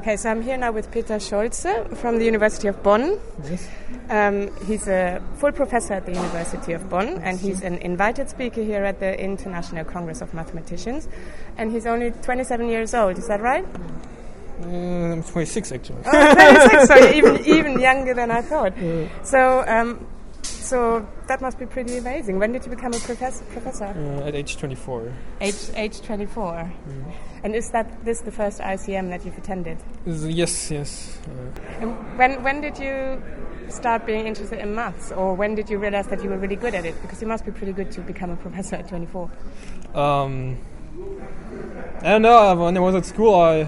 Okay, so I'm here now with Peter Scholze from the University of Bonn. Yes. Um, he's a full professor at the University of Bonn, and he's an invited speaker here at the International Congress of Mathematicians. And he's only 27 years old. Is that right? Uh, I'm 26 actually. Oh, 26, so even even younger than I thought. So, um, so that must be pretty amazing. When did you become a professor? professor? Uh, at age 24. Age age 24. And is that this the first ICM that you've attended? Yes, yes. Uh, And when when did you start being interested in maths, or when did you realize that you were really good at it? Because you must be pretty good to become a professor at 24. um, I don't know. When I was at school, I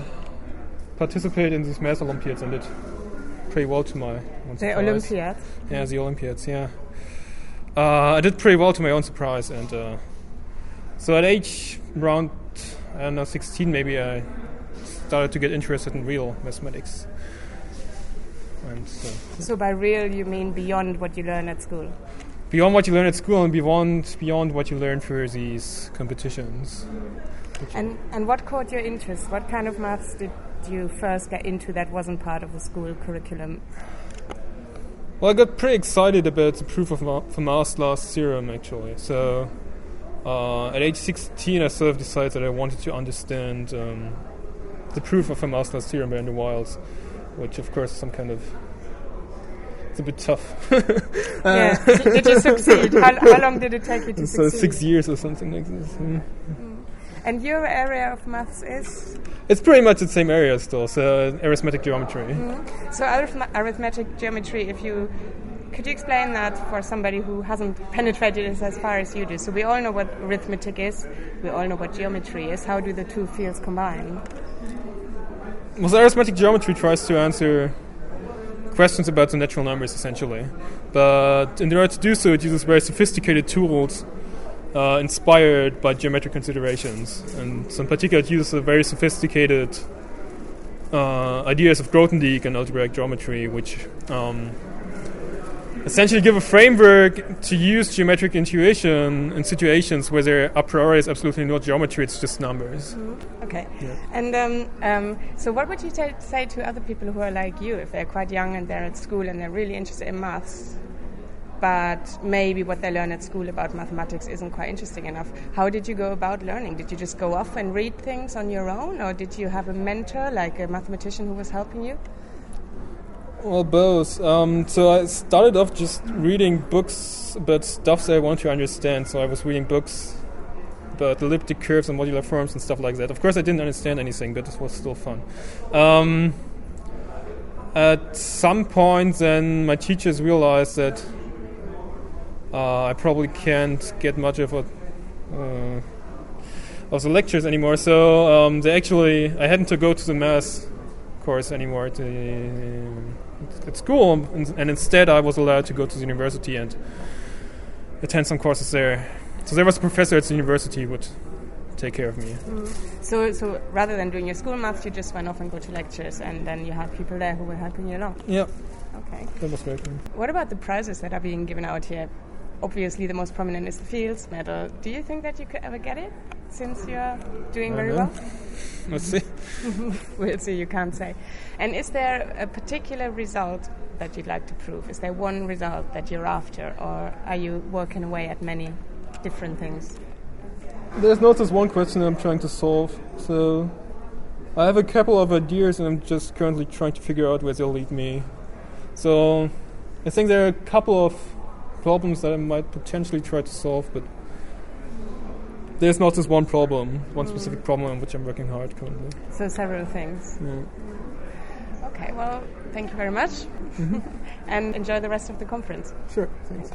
participated in these math Olympiads and did pretty well to my own The surprise. Olympiad. Yeah, the Olympiads. Yeah. Uh, I did pretty well to my own surprise, and uh, so at age around I don't know 16, maybe I started to get interested in real mathematics. And so So by real, you mean beyond what you learn at school. beyond what you learn at school and beyond beyond what you learn for these competitions. And and what caught your interest? What kind of maths did you first get into that wasn't part of the school curriculum? Well, I got pretty excited about the proof of Ma- Fermat's last theorem, actually. So, uh, at age 16, I sort of decided that I wanted to understand um, the proof of Fermat's last theorem by Andrew Wiles, which, of course, is some kind of. It's a bit tough. yeah. Did, did you succeed? How, how long did it take you to so, succeed? six years or something like this. Mm. And your area of maths is It's pretty much the same area still, so arithmetic geometry. Mm-hmm. so arithma- arithmetic geometry. If you could you explain that for somebody who hasn't penetrated it as far as you do? So we all know what arithmetic is. We all know what geometry is. How do the two fields combine? Well, arithmetic geometry tries to answer questions about the natural numbers, essentially. But in order to do so, it uses very sophisticated tools uh, inspired by geometric considerations. And so in particular, it uses very sophisticated uh, ideas of Grothendieck and algebraic geometry, which um, essentially give a framework to use geometric intuition in situations where there a priori is absolutely no geometry, it's just numbers. Okay. Yeah. And um, um, so, what would you ta say to other people who are like you, if they're quite young and they're at school and they're really interested in maths, but maybe what they learn at school about mathematics isn't quite interesting enough? How did you go about learning? Did you just go off and read things on your own, or did you have a mentor, like a mathematician who was helping you? Well, both. Um, so I started off just reading books about stuff that I want to understand. So I was reading books about elliptic curves and modular forms and stuff like that. Of course, I didn't understand anything, but it was still fun. Um, at some point, then my teachers realized that uh, I probably can't get much of a uh, of the lectures anymore. So um, they actually I hadn't to go to the math course anymore at, the, at school, and, and instead I was allowed to go to the university and attend some courses there. So there was a professor at the university who would take care of me. So, so rather than doing your school maths, you just went off and go to lectures, and then you had people there who were helping you along. Yeah, Okay. that was very cool. What about the prizes that are being given out here? Obviously, the most prominent is the Fields Medal. Do you think that you could ever get it since you're doing very well? Let's see. We'll see, you can't say. And is there a particular result that you'd like to prove? Is there one result that you're after, or are you working away at many different things? There's not just one question I'm trying to solve. So I have a couple of ideas, and I'm just currently trying to figure out where they'll lead me. So I think there are a couple of problems that I might potentially try to solve, but there's not just one problem, one specific mm. problem on which I'm working hard currently. So, several things. Yeah. Okay, well, thank you very much. Mm-hmm. and enjoy the rest of the conference. Sure, thanks.